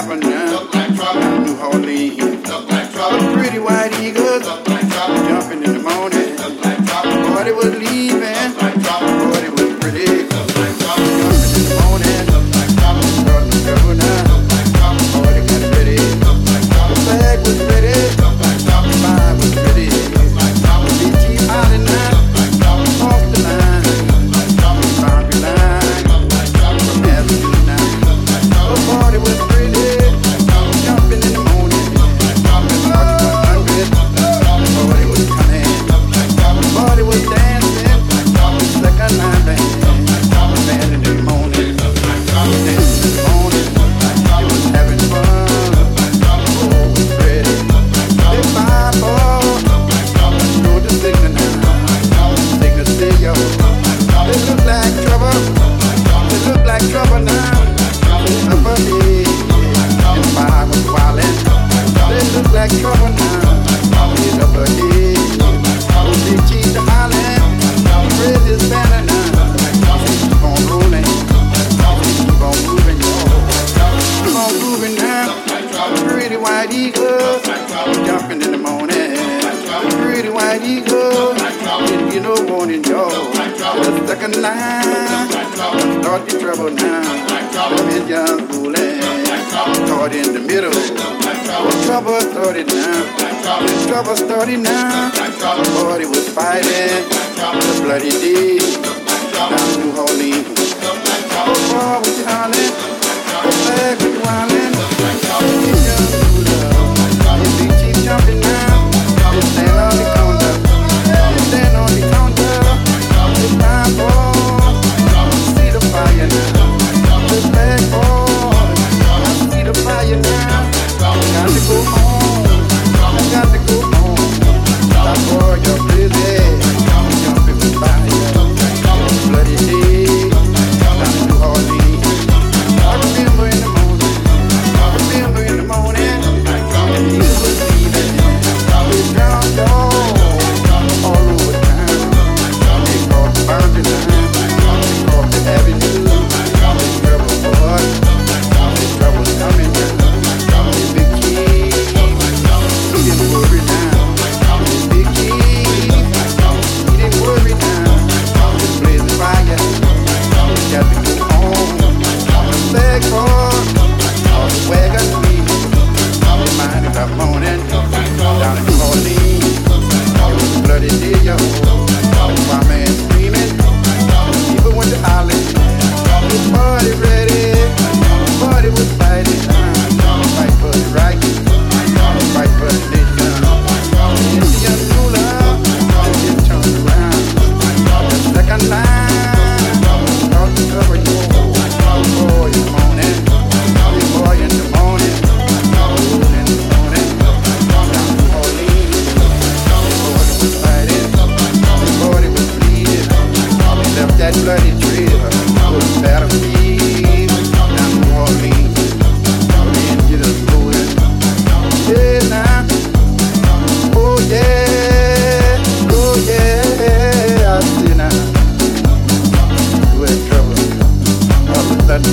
happened now. Look like trouble. New Orleans. Look like trouble. The pretty white eagles. white eagle, jumping in the morning. Pretty white eagle, didn't get no warning, y'all. Just stuck in line, start the trouble now. Living young fooling, caught in the middle. The trouble started now. The trouble started now. The party was fighting, the bloody deed.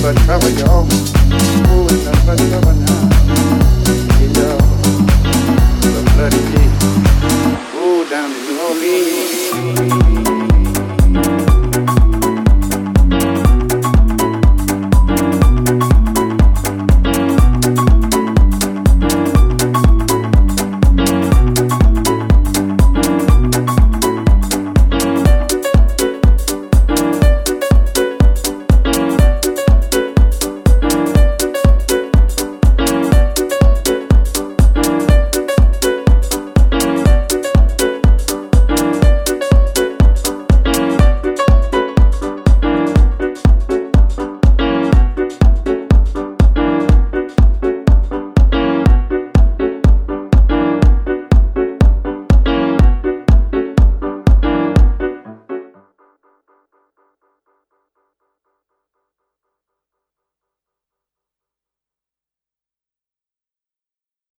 but cover your own. Ooh, it's not